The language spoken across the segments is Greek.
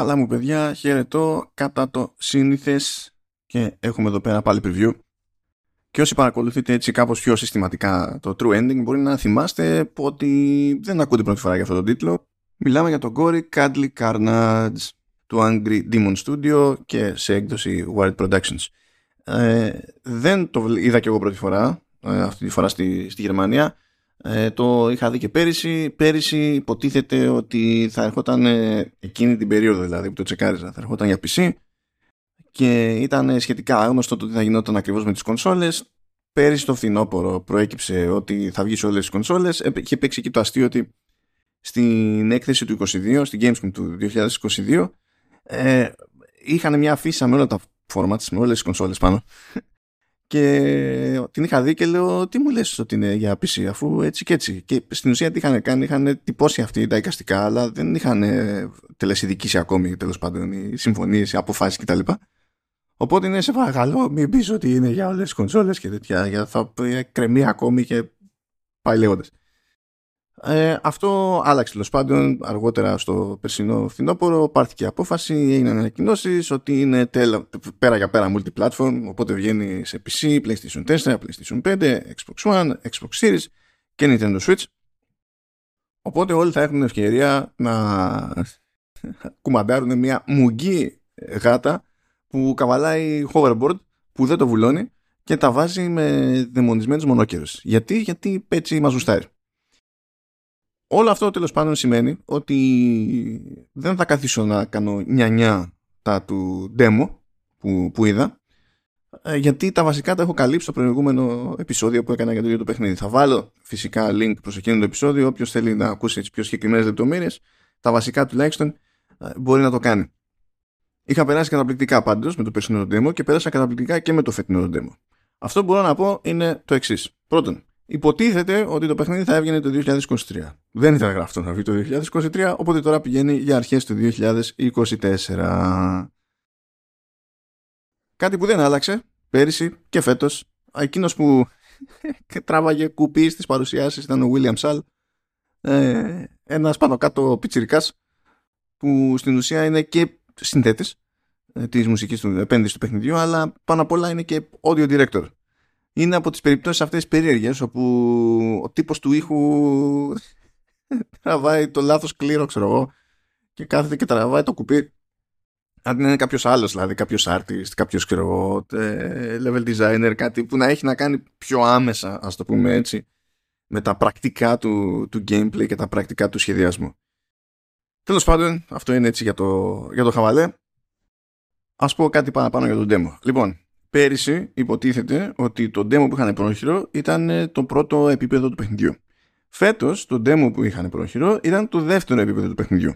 Καλά μου παιδιά, χαιρετώ κατά το σύνηθες και έχουμε εδώ πέρα πάλι preview. Και όσοι παρακολουθείτε έτσι κάπως πιο συστηματικά το True Ending μπορεί να θυμάστε ότι δεν ακούτε πρώτη φορά για αυτό τον τίτλο. Μιλάμε για το Gory Cuddly Carnage του Angry Demon Studio και σε έκδοση Wired Productions. Ε, δεν το είδα και εγώ πρώτη φορά, ε, αυτή τη φορά στη, στη Γερμανία. Ε, το είχα δει και πέρυσι. Πέρυσι υποτίθεται ότι θα ερχόταν ε, εκείνη την περίοδο δηλαδή που το τσεκάριζα. Θα ερχόταν για PC και ήταν σχετικά άγνωστο το τι θα γινόταν ακριβώς με τις κονσόλες. Πέρυσι το φθινόπωρο προέκυψε ότι θα βγει σε όλες τις κονσόλες. Είχε παίξει εκεί το αστείο ότι στην έκθεση του 22, στην Gamescom του 2022, ε, είχαν μια αφίσα με όλα τα formats, με όλες τις κονσόλες πάνω και την είχα δει και λέω τι μου λες ότι είναι για PC αφού έτσι και έτσι και στην ουσία τι είχαν κάνει είχαν τυπώσει αυτοί τα εικαστικά αλλά δεν είχαν τελεσυδικήσει ακόμη τέλος πάντων οι συμφωνίες, οι αποφάσεις κτλ οπότε είναι σε παρακαλώ μην πεις ότι είναι για όλες τις κονσόλες και τέτοια για θα κρεμεί ακόμη και πάει λέγοντας ε, αυτό άλλαξε τέλος πάντων αργότερα στο περσινό φθινόπωρο. Πάρθηκε απόφαση, έγιναν ανακοινώσεις ότι είναι τέλα, πέρα για πέρα multi-platform. Οπότε βγαίνει σε PC, PlayStation 4, PlayStation 5, Xbox One, Xbox Series και Nintendo Switch. Οπότε όλοι θα έχουν ευκαιρία να κουμαντάρουν μια μουγγί γάτα που καβαλάει hoverboard που δεν το βουλώνει και τα βάζει με δαιμονισμένους μονόκερους. Γιατί, γιατί έτσι μας γουστάρει. Όλο αυτό τέλος πάντων σημαίνει ότι δεν θα καθίσω να κάνω νιά τα του demo που, που είδα ε, γιατί τα βασικά τα έχω καλύψει στο προηγούμενο επεισόδιο που έκανα για το ίδιο το παιχνίδι. Θα βάλω φυσικά link προς εκείνο το επεισόδιο όποιος θέλει να ακούσει τι πιο συγκεκριμένες λεπτομέρειες, τα βασικά τουλάχιστον ε, μπορεί να το κάνει. Είχα περάσει καταπληκτικά πάντως με το περσινό demo και πέρασα καταπληκτικά και με το φετινό demo. Αυτό που μπορώ να πω είναι το εξής. Πρώτον, υποτίθεται ότι το παιχνίδι θα έβγαινε το 2023. Δεν ήταν γραφτό να βγει το 2023, οπότε τώρα πηγαίνει για αρχές του 2024. Κάτι που δεν άλλαξε πέρυσι και φέτος. Εκείνος που τράβαγε κουπί στις παρουσιάσεις ήταν ο William Σαλ. Ε, ένας πάνω κάτω πιτσιρικάς που στην ουσία είναι και συνθέτης ε, της μουσικής του επένδυσης του παιχνιδιού αλλά πάνω απ' όλα είναι και audio director είναι από τις περιπτώσεις αυτές περίεργες όπου ο τύπος του ήχου τραβάει το λάθος κλήρο ξέρω εγώ και κάθεται και τραβάει το κουπί. Αν είναι κάποιος άλλος δηλαδή κάποιος artist, κάποιος ξέρω εγώ level designer κάτι που να έχει να κάνει πιο άμεσα ας το πούμε έτσι με τα πρακτικά του, του gameplay και τα πρακτικά του σχεδιασμού. Τέλος πάντων αυτό είναι έτσι για το, για το χαβαλέ. Ας πω κάτι παραπάνω για το demo. Λοιπόν πέρυσι υποτίθεται ότι το demo που είχαν πρόχειρο ήταν ε, το πρώτο επίπεδο του παιχνιδιού. Φέτος το demo που είχαν πρόχειρο ήταν το δεύτερο επίπεδο του παιχνιδιού.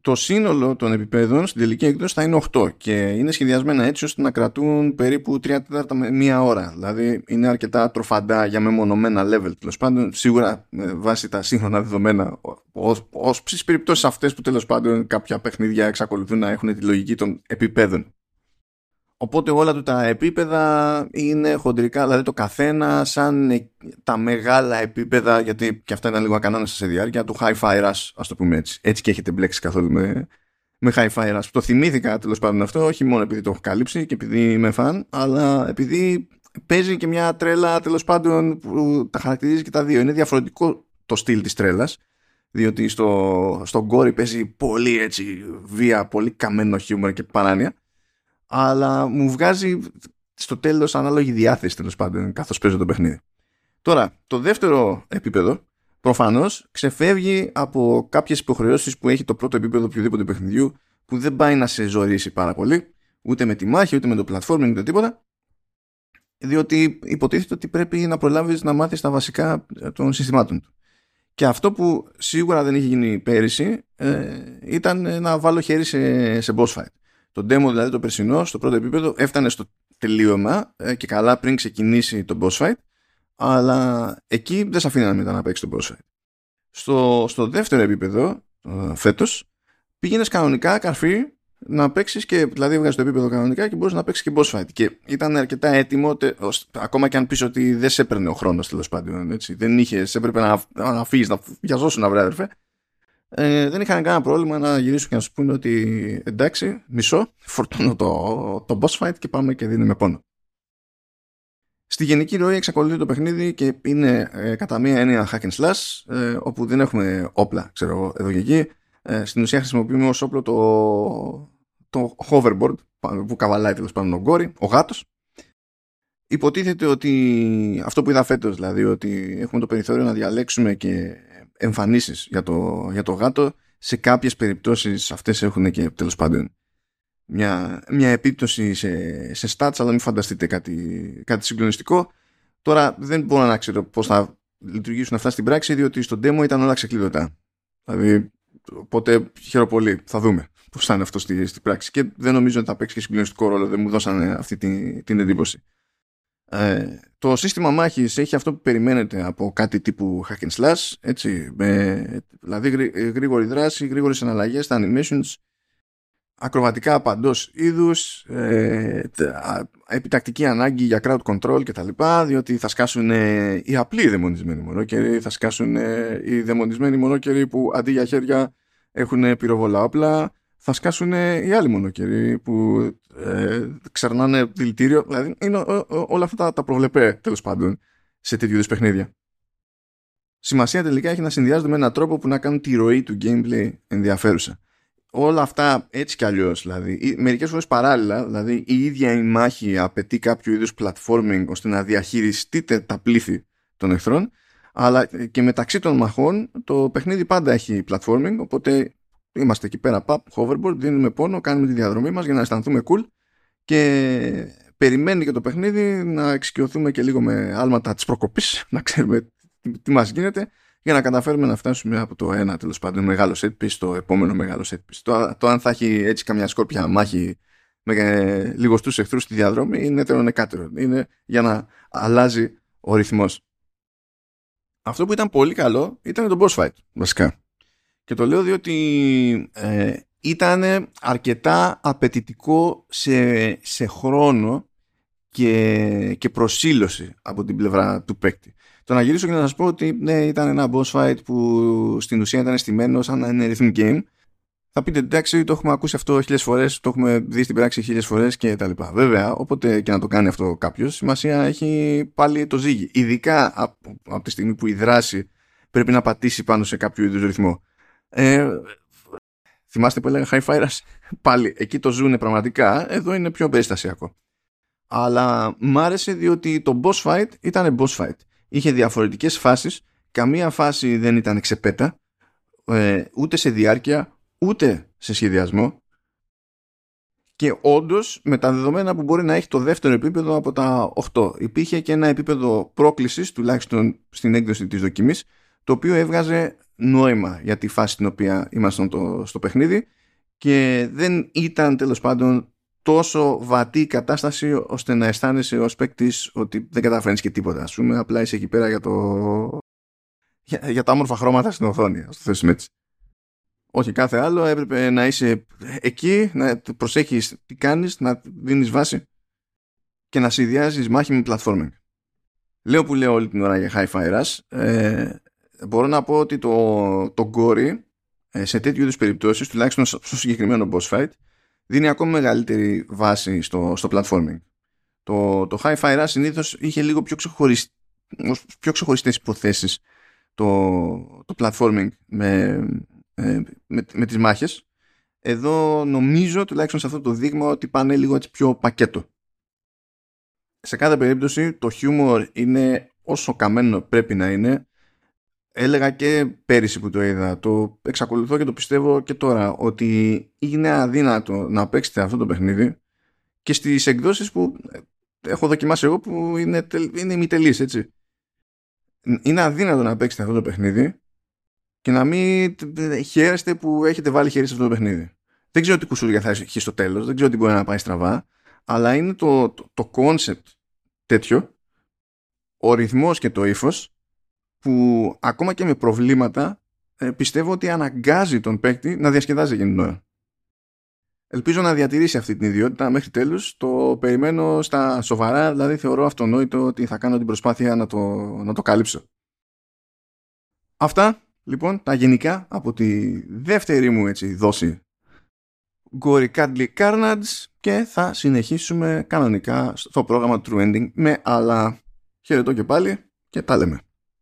Το σύνολο των επιπέδων στην τελική έκδοση θα είναι 8 και είναι σχεδιασμένα έτσι ώστε να κρατούν περίπου 3 τέταρτα με μία ώρα. Δηλαδή είναι αρκετά τροφαντά για μεμονωμένα level. Τέλος πάντων, σίγουρα με βάση τα σύγχρονα δεδομένα, ως στις περιπτώσεις αυτές που τέλος πάντων κάποια παιχνίδια εξακολουθούν να έχουν τη λογική των επιπέδων. Οπότε όλα του τα επίπεδα είναι χοντρικά, δηλαδή το καθένα σαν τα μεγάλα επίπεδα, γιατί και αυτά ήταν λίγο ακανόνα σε διάρκεια, του Hi-Fi Rush, ας το πούμε έτσι. Έτσι και έχετε μπλέξει καθόλου με, με Hi-Fi Rush. Το θυμήθηκα τέλος πάντων αυτό, όχι μόνο επειδή το έχω καλύψει και επειδή είμαι φαν, αλλά επειδή παίζει και μια τρέλα τέλος πάντων που τα χαρακτηρίζει και τα δύο. Είναι διαφορετικό το στυλ της τρέλας, διότι στο, στο Gory παίζει πολύ έτσι βία, πολύ καμένο χιούμορ και παράνοια αλλά μου βγάζει στο τέλος ανάλογη διάθεση τέλος πάντων καθώς παίζω το παιχνίδι. Τώρα, το δεύτερο επίπεδο προφανώς ξεφεύγει από κάποιες υποχρεώσεις που έχει το πρώτο επίπεδο οποιοδήποτε παιχνιδιού που δεν πάει να σε ζωρίσει πάρα πολύ ούτε με τη μάχη, ούτε με το platforming, ούτε τίποτα διότι υποτίθεται ότι πρέπει να προλάβεις να μάθεις τα βασικά των συστημάτων του. Και αυτό που σίγουρα δεν είχε γίνει πέρυσι ε, ήταν να βάλω χέρι σε, σε boss fight. Το demo δηλαδή το περσινό στο πρώτο επίπεδο έφτανε στο τελείωμα ε, και καλά πριν ξεκινήσει το boss fight αλλά εκεί δεν σε αφήνανε μετά να παίξει το boss fight. Στο, στο δεύτερο επίπεδο ε, φέτος πήγαινε κανονικά καρφί να παίξει και δηλαδή έβγαζε το επίπεδο κανονικά και μπορούσε να παίξει και boss fight. Και ήταν αρκετά έτοιμο, τε, ακόμα και αν πει ότι δεν σε έπαιρνε ο χρόνο τέλο πάντων. Έτσι. Δεν είχε, έπρεπε να, να φύγει, να βιαζόσουν να βρει, αδερφέ. Ε, δεν είχαν κανένα πρόβλημα να γυρίσουν και να σου πούνε ότι εντάξει, μισό, φορτώνω το, το boss fight και πάμε και δίνουμε πόνο. Στη γενική ροή εξακολουθεί το παιχνίδι και είναι ε, κατά μία έννοια hack and slash, ε, όπου δεν έχουμε όπλα, ξέρω εγώ, εδώ και εκεί. Ε, στην ουσία χρησιμοποιούμε ως όπλο το, το hoverboard που καβαλάει τέλος πάντων ο Γκόρι, ο γάτος. Υποτίθεται ότι αυτό που είδα φέτος, δηλαδή ότι έχουμε το περιθώριο να διαλέξουμε και εμφανίσεις για το, για το γάτο, σε κάποιες περιπτώσεις αυτές έχουν και τέλος πάντων μια, μια επίπτωση σε, σε stats, αλλά μην φανταστείτε κάτι, κάτι συγκλονιστικό. Τώρα δεν μπορώ να ξέρω πώς θα λειτουργήσουν αυτά στην πράξη, διότι στο demo ήταν όλα ξεκλείδωτα. Δηλαδή, οπότε χαίρομαι πολύ. Θα δούμε πώς θα είναι αυτό στη, στην πράξη. Και δεν νομίζω ότι θα παίξει και συγκλονιστικό ρόλο. Δεν μου δώσανε αυτή την, την εντύπωση. Ε, το σύστημα μάχης έχει αυτό που περιμένετε από κάτι τύπου hack and slash, έτσι, με, δηλαδή γρήγορη δράση, γρήγορες αναλλαγές, τα animations, ακροβατικά παντός είδους, ε, επιτακτική ανάγκη για crowd control κτλ. Διότι θα σκάσουν ε, οι απλοί δαιμονισμένοι μονόκεροι, θα σκάσουν ε, οι δαιμονισμένοι μονόκεροι που αντί για χέρια έχουν πυροβολά όπλα, θα σκάσουν οι άλλοι μονόκεροι που ε, ξερνάνε δηλητήριο. Δηλαδή είναι όλα αυτά τα, τα προβλεπέ τέλος πάντων σε τέτοιου είδους παιχνίδια. Σημασία τελικά έχει να συνδυάζονται με έναν τρόπο που να κάνουν τη ροή του gameplay ενδιαφέρουσα όλα αυτά έτσι κι αλλιώς, δηλαδή, μερικές φορές παράλληλα, δηλαδή η ίδια η μάχη απαιτεί κάποιο είδους platforming ώστε να διαχειριστείτε τα πλήθη των εχθρών, αλλά και μεταξύ των μαχών το παιχνίδι πάντα έχει platforming, οπότε είμαστε εκεί πέρα, pop, hoverboard, δίνουμε πόνο, κάνουμε τη διαδρομή μας για να αισθανθούμε cool και περιμένει και το παιχνίδι να εξοικειωθούμε και λίγο με άλματα της προκοπής, να ξέρουμε τι μας γίνεται για να καταφέρουμε να φτάσουμε από το ένα τέλος πάντων μεγάλο set piece στο επόμενο μεγάλο set piece. Το, το αν θα έχει έτσι καμιά σκόρπια μάχη με ε, λιγοστούς εχθρούς στη διαδρόμη είναι τερονεκάτερο. Είναι για να αλλάζει ο ρυθμός. Αυτό που ήταν πολύ καλό ήταν το boss fight βασικά. Και το λέω διότι ε, ήταν αρκετά απαιτητικό σε, σε χρόνο και, και προσήλωση από την πλευρά του παίκτη. Το να γυρίσω και να σας πω ότι ναι, ήταν ένα boss fight που στην ουσία ήταν στημένο σαν να είναι rhythm game. Θα πείτε εντάξει, το έχουμε ακούσει αυτό χίλιες φορές, το έχουμε δει στην πράξη χίλιες φορές και τα λοιπά. Βέβαια, όποτε και να το κάνει αυτό κάποιος, σημασία έχει πάλι το ζύγι. Ειδικά από, από τη στιγμή που η δράση πρέπει να πατήσει πάνω σε κάποιο είδους ρυθμό. Ε, θυμάστε που έλεγα High Fire, πάλι εκεί το ζούνε πραγματικά, εδώ είναι πιο περιστασιακό. Αλλά μ' άρεσε διότι το boss fight ήταν boss fight. Είχε διαφορετικές φάσεις καμία φάση δεν ήταν ξεπέτα ε, ούτε σε διάρκεια ούτε σε σχεδιασμό. Και όντως με τα δεδομένα που μπορεί να έχει το δεύτερο επίπεδο από τα 8 υπήρχε και ένα επίπεδο πρόκλησης τουλάχιστον στην έκδοση της δοκιμής το οποίο έβγαζε νόημα για τη φάση στην οποία ήμασταν στο παιχνίδι και δεν ήταν τέλος πάντων τόσο βατή η κατάσταση ώστε να αισθάνεσαι ως παίκτης ότι δεν καταφέρνεις και τίποτα. Ας πούμε, απλά είσαι εκεί πέρα για, το... για, για τα όμορφα χρώματα στην οθόνη. Ας το θέσουμε έτσι. Όχι κάθε άλλο, έπρεπε να είσαι εκεί, να προσέχεις τι κάνεις, να δίνεις βάση και να συνδυάζεις μάχη με platforming. Λέω που λέω όλη την ώρα για high fire ε, μπορώ να πω ότι το, το gory ε, σε τέτοιου είδους περιπτώσεις, τουλάχιστον στο συγκεκριμένο boss fight, δίνει ακόμη μεγαλύτερη βάση στο, στο platforming. Το, το Hi-Fi Rush συνήθως είχε λίγο πιο, ξεχωρισ... πιο ξεχωριστές υποθέσεις το, το platforming με, ε, με, με τις μάχες. Εδώ νομίζω τουλάχιστον σε αυτό το δείγμα ότι πάνε λίγο έτσι πιο πακέτο. Σε κάθε περίπτωση το humor είναι όσο καμένο πρέπει να είναι έλεγα και πέρυσι που το είδα, το εξακολουθώ και το πιστεύω και τώρα, ότι είναι αδύνατο να παίξετε αυτό το παιχνίδι και στις εκδόσεις που έχω δοκιμάσει εγώ που είναι, είναι ημιτελείς, έτσι. Είναι αδύνατο να παίξετε αυτό το παιχνίδι και να μην χαίρεστε που έχετε βάλει χέρι σε αυτό το παιχνίδι. Δεν ξέρω τι κουσούρια θα έχει στο τέλος, δεν ξέρω τι μπορεί να πάει στραβά, αλλά είναι το, το, το concept τέτοιο, ο ρυθμός και το ύφος που ακόμα και με προβλήματα ε, πιστεύω ότι αναγκάζει τον παίκτη να διασκεδάζει για την ώρα. Ελπίζω να διατηρήσει αυτή την ιδιότητα μέχρι τέλους. Το περιμένω στα σοβαρά, δηλαδή θεωρώ αυτονόητο ότι θα κάνω την προσπάθεια να το, να το κάλυψω. Αυτά λοιπόν τα γενικά από τη δεύτερη μου έτσι δόση Gory Cuddly Carnage και θα συνεχίσουμε κανονικά στο πρόγραμμα True Ending με άλλα χαιρετώ και πάλι και τα λέμε.